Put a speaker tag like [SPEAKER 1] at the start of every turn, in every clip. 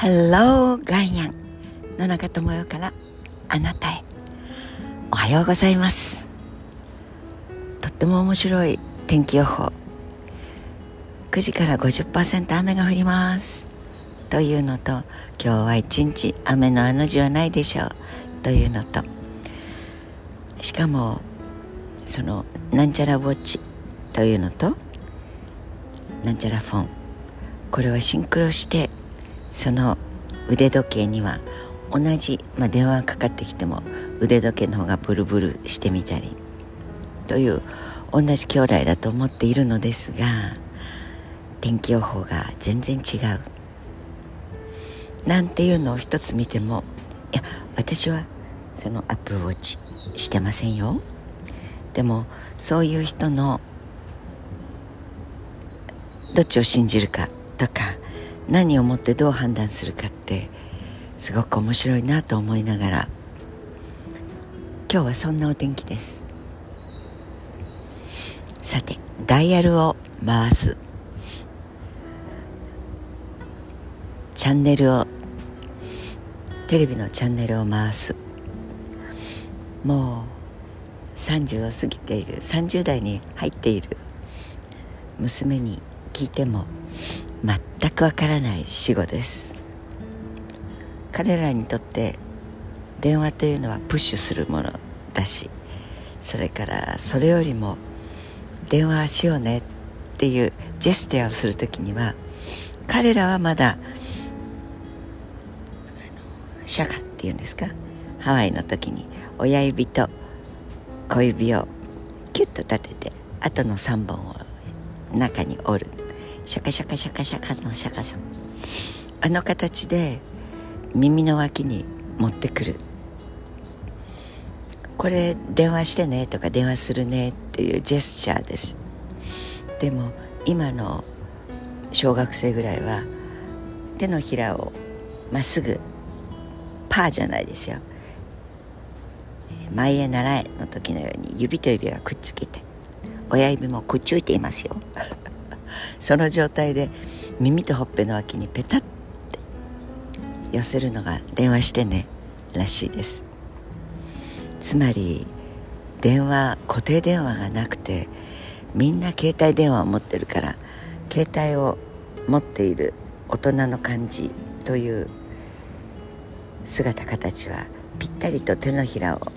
[SPEAKER 1] Hello ガンヤン野中智代からあなたへ。おはようございます。とっても面白い天気予報。9時から50%雨が降ります。というのと今日は一日雨のあの字はないでしょう。というのと。しかもそのなんちゃらウォッチというのとなんちゃらフォン。これはシンクロしてその腕時計には同じ、まあ、電話がかかってきても腕時計の方がブルブルしてみたりという同じ兄弟だと思っているのですが天気予報が全然違う。なんていうのを一つ見てもいや私はそのアップルウォッチしてませんよ。でもそういう人のどっちを信じるかとか何をもってどう判断するかってすごく面白いなと思いながら今日はそんなお天気です。さてダイヤルを回す。チャンネルをテレビのチャンネルを回す。もう30を過ぎている。30代に入っている。娘に聞いても全くわからない死後です。彼らにとって電話というのはプッシュするものだしそれからそれよりも電話しようねっていうジェスチャーをする時には彼らはまだシャカっていうんですか？ハワイの時に親指と小指をキュッと立ててあとの3本を中に折る。シャカシャカシャカシャカのシャカシャあの形で耳の脇に持ってくるこれ電話してねとか電話するねっていうジェスチャーですでも今の小学生ぐらいは手のひらをまっすぐパーじゃないですよ前へ習えの時のように指と指がくっつけて親指もくっついていますよその状態で耳とほっぺの脇にペタッて寄せるのが電話してねらしいです。つまり電話固定電話がなくてみんな携帯電話を持ってるから携帯を持っている大人の感じという姿形はぴったりと手のひらを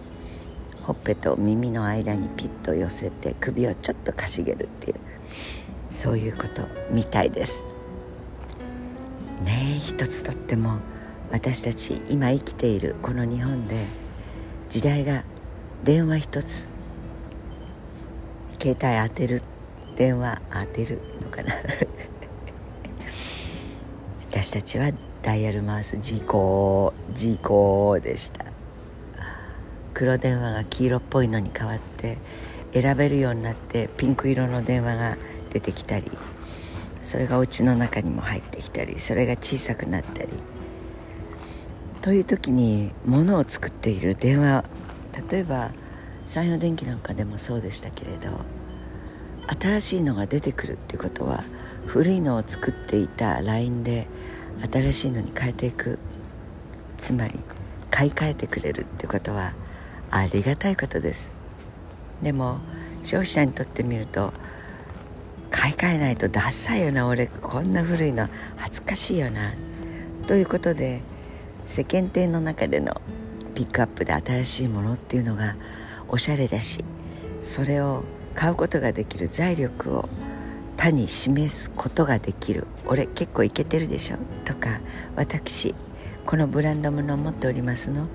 [SPEAKER 1] ほっぺと耳の間にピッと寄せて首をちょっとかしげるっていう。そういうことみたいです。ねえ一つとっても私たち今生きているこの日本で時代が電話一つ。携帯当てる電話当てるのかな。私たちはダイヤル回す事故事故でした。黒電話が黄色っぽいのに変わって選べるようになってピンク色の電話が出てきたりそれがお家の中にも入ってきたりそれが小さくなったり。という時に物を作っている電話例えば山陽電機なんかでもそうでしたけれど新しいのが出てくるっていうことは古いのを作っていたラインで新しいのに変えていく。つまり買い替えてくれるってことはありがたいことです。でも消費者にとってみると買い替えないとダサいよな。俺こんな古いの恥ずかしいよな。ということで世間体の中でのピックアップで新しいものっていうのがおしゃれだしそれを買うことができる財力を他に示すことができる。俺結構イケてるでしょ？とか私このブランド物を持っておりますの？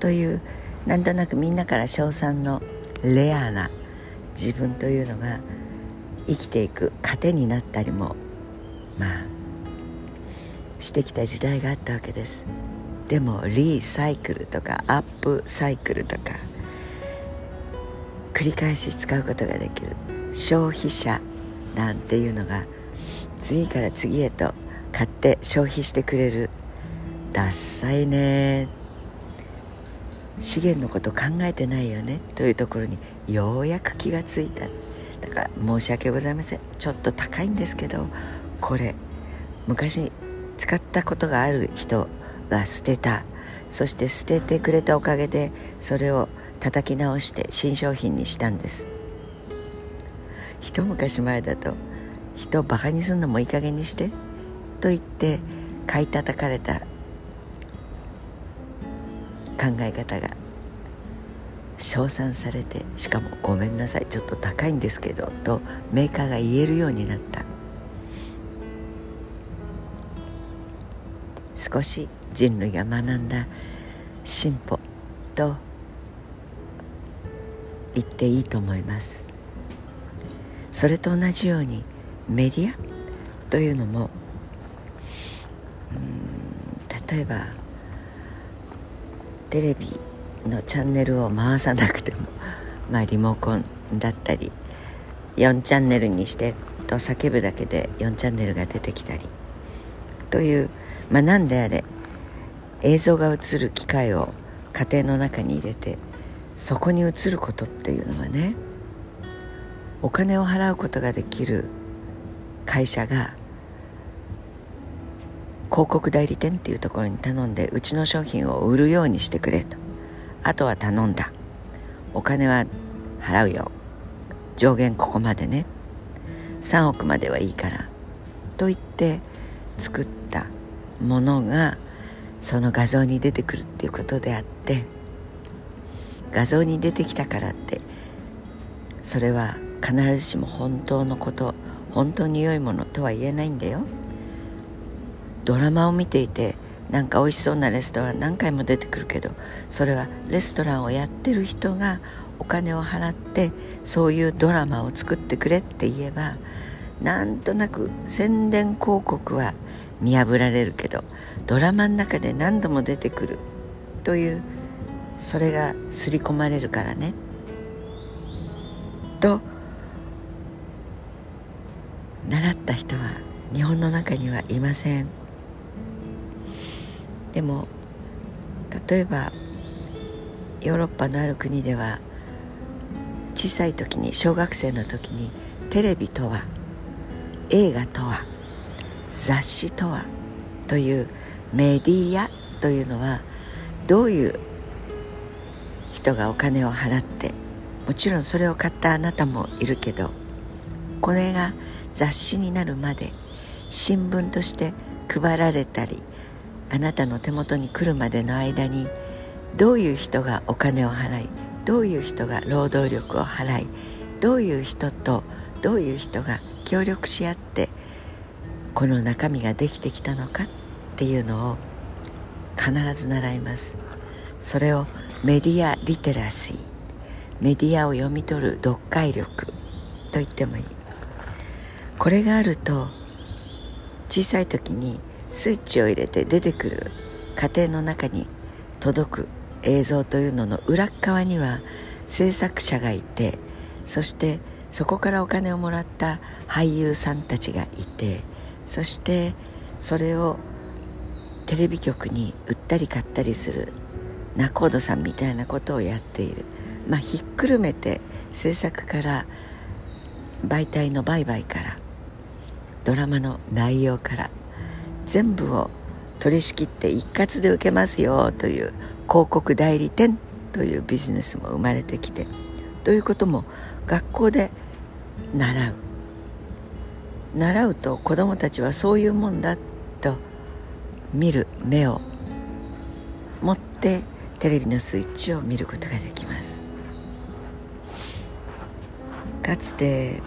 [SPEAKER 1] というなんとなくみんなから称賛のレアな自分というのが生きていく糧になったりもまあしてきた時代があったわけです。でもリサイクルとかアップサイクルとか繰り返し使うことができる。消費者なんていうのが次から次へと買って消費してくれる。ダッサいね。資源のこと考えてないよね。というところにようやく気がついた。か申し訳ございません。ちょっと高いんですけどこれ昔使ったことがある人が捨てた。そして捨ててくれたおかげでそれを叩き直して新商品にしたんです。一昔前だと人をバカにすんのもいい加減にしてと言って買い叩かれた考え方が称賛されてしかも「ごめんなさいちょっと高いんですけど」とメーカーが言えるようになった。少し人類が学んだ進歩と言っていいと思います。それと同じようにメディアというのもうん例えばテレビのチャンネルを回さなくても、まあ、リモコンだったり4チャンネルにしてと叫ぶだけで4チャンネルが出てきたりという、まあ、何であれ映像が映る機械を家庭の中に入れてそこに映ることっていうのはねお金を払うことができる会社が広告代理店っていうところに頼んでうちの商品を売るようにしてくれと。あとは頼んだ。お金は払うよ。上限ここまでね。3億まではいいから。と言って作ったものがその画像に出てくるっていうことであって画像に出てきたからってそれは必ずしも本当のこと本当に良いものとは言えないんだよ。ドラマを見ていてなんか美味しそうなレストラン何回も出てくるけどそれはレストランをやってる人がお金を払ってそういうドラマを作ってくれって言えばなんとなく宣伝広告は見破られるけどドラマの中で何度も出てくるというそれが刷り込まれるからね。と習った人は日本の中にはいません。でも例えばヨーロッパのある国では小さい時に小学生の時にテレビとは映画とは雑誌とはというメディアというのはどういう人がお金を払ってもちろんそれを買ったあなたもいるけどこれが雑誌になるまで新聞として配られたりあなたの手元に来るまでの間にどういう人がお金を払いどういう人が労働力を払いどういう人とどういう人が協力し合ってこの中身ができてきたのかっていうのを必ず習います。それをメディアリテラシーメディアを読み取る読解力と言ってもいい。これがあると小さい時にスイッチを入れて出てくる家庭の中に届く映像というのの裏側には制作者がいてそしてそこからお金をもらった俳優さんたちがいてそしてそれをテレビ局に売ったり買ったりする仲人さんみたいなことをやっている。まあひっくるめて制作から媒体の売買からドラマの内容から全部を取り仕切って一括で受けますよという広告代理店というビジネスも生まれてきてということも学校で習う。習うと子どもたちはそういうもんだと見る目を持ってテレビのスイッチを見ることができます。かつて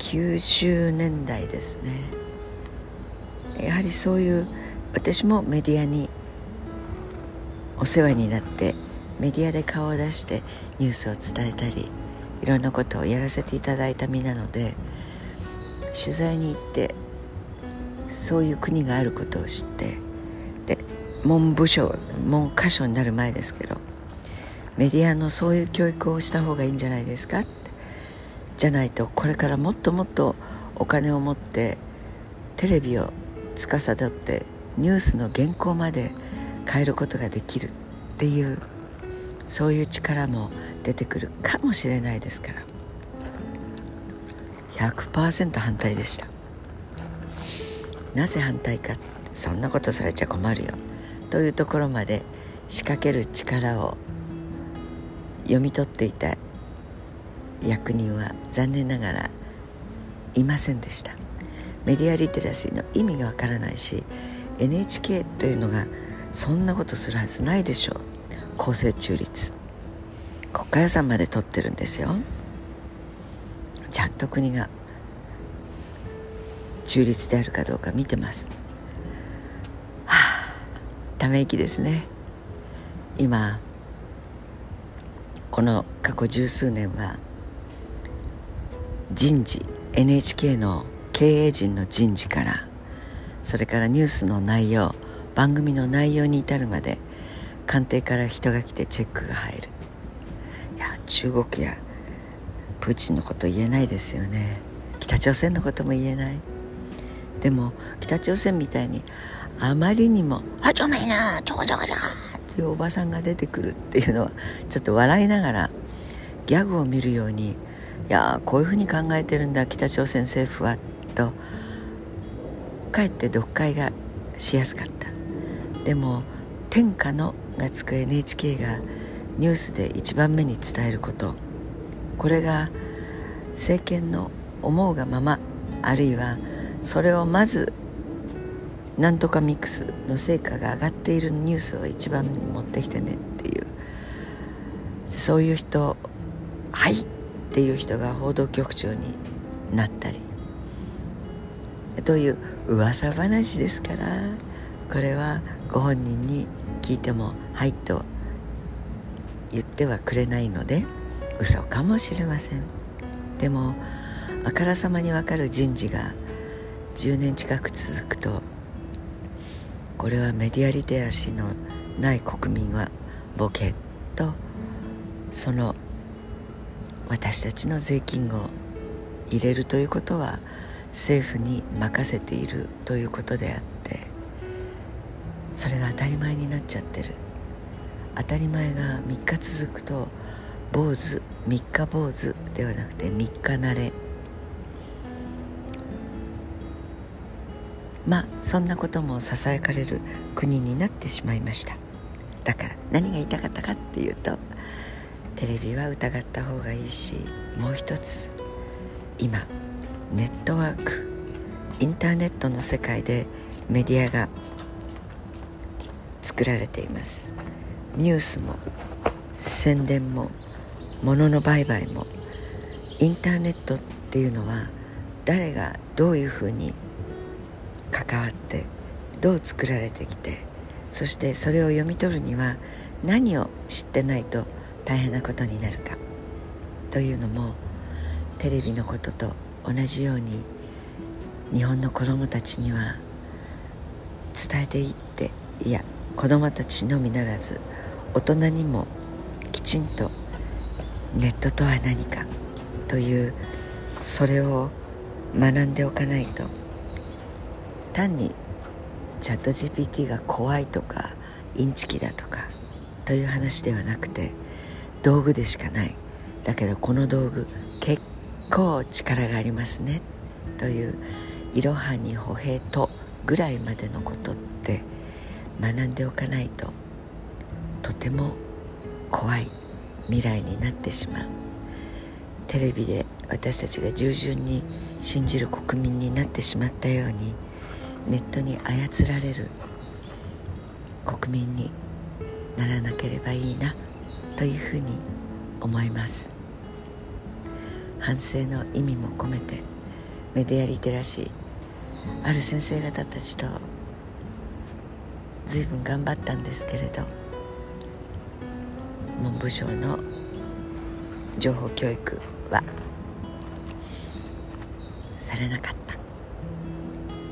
[SPEAKER 1] 90年代ですね。やはりそういう私もメディアにお世話になってメディアで顔を出してニュースを伝えたりいろんなことをやらせていただいた身なので取材に行ってそういう国があることを知ってで文部省文科省になる前ですけどメディアのそういう教育をした方がいいんじゃないですかじゃないとこれからもっともっとお金を持ってテレビを司ってニュースの原稿まで変えることができるっていうそういう力も出てくるかもしれないですから。100%反対でした。なぜ反対かそんなことされちゃ困るよ。というところまで仕掛ける力を読み取っていた役人は残念ながらいませんでした。メディアリテラシーの意味がわからないし NHK というのがそんなことするはずないでしょう。公正中立。国家予算まで取ってるんですよ。ちゃんと国が中立であるかどうか見てます。はあため息ですね。今この過去十数年は人事 NHK の経営陣の人事からそれからニュースの内容番組の内容に至るまで官邸から人が来てチェックが入る。いや中国やプーチンのこと言えないですよね。北朝鮮のことも言えない。でも北朝鮮みたいにあまりにも「あちょめいなちょこちょこちょこ」っていうおばさんが出てくるっていうのはちょっと笑いながらギャグを見るようにいやこういうふうに考えてるんだ北朝鮮政府は。とかえって読解がしやすかった。でも天下のがつく NHK がニュースで一番目に伝えること。これが政権の思うがままあるいはそれをまずなんとかミックスの成果が上がっているニュースを一番に持ってきてねっていう。そういう人はいっていう人が報道局長になったり。という噂話ですからこれはご本人に聞いても「はい」と言ってはくれないので嘘かもしれません。でもあからさまにわかる人事が10年近く続くとこれはメディアリテラシーのない国民はボケとその私たちの税金を入れるということは政府に任せているということであってそれが当たり前になっちゃってる。当たり前が3日続くと坊主三日坊主ではなくて3日慣れ。まあそんなこともささやかれる国になってしまいました。だから何が言いたかったかっていうとテレビは疑った方がいいしもう一つ今ネットワークインターネットの世界でメディアが作られています。ニュースも宣伝も物の売買も。インターネットっていうのは誰がどういうふうに関わってどう作られてきてそしてそれを読み取るには何を知ってないと大変なことになるかというのもテレビのことと同じように日本の子どもたちには伝えていっていや子どもたちのみならず大人にもきちんとネットとは何かというそれを学んでおかないと。単にチャット GPT が怖いとかインチキだとかという話ではなくて道具でしかない。だけどこの道具結構力がありますね。といういろはに歩兵とぐらいまでのことって学んでおかないととても怖い未来になってしまう。テレビで私たちが従順に信じる国民になってしまったようにネットに操られる国民にならなければいいなというふうに思います。反省の意味も込めてメディアリテラシーある先生方たちと随分頑張ったんですけれど文部省の情報教育はされなかった。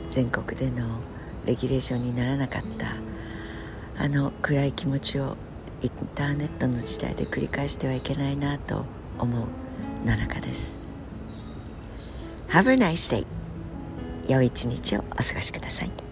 [SPEAKER 1] 全国でのレギュレーションにならなかった。あの暗い気持ちをインターネットの時代で繰り返してはいけないなと思う。野中です。Have a nice day 良い一日をお過ごしください。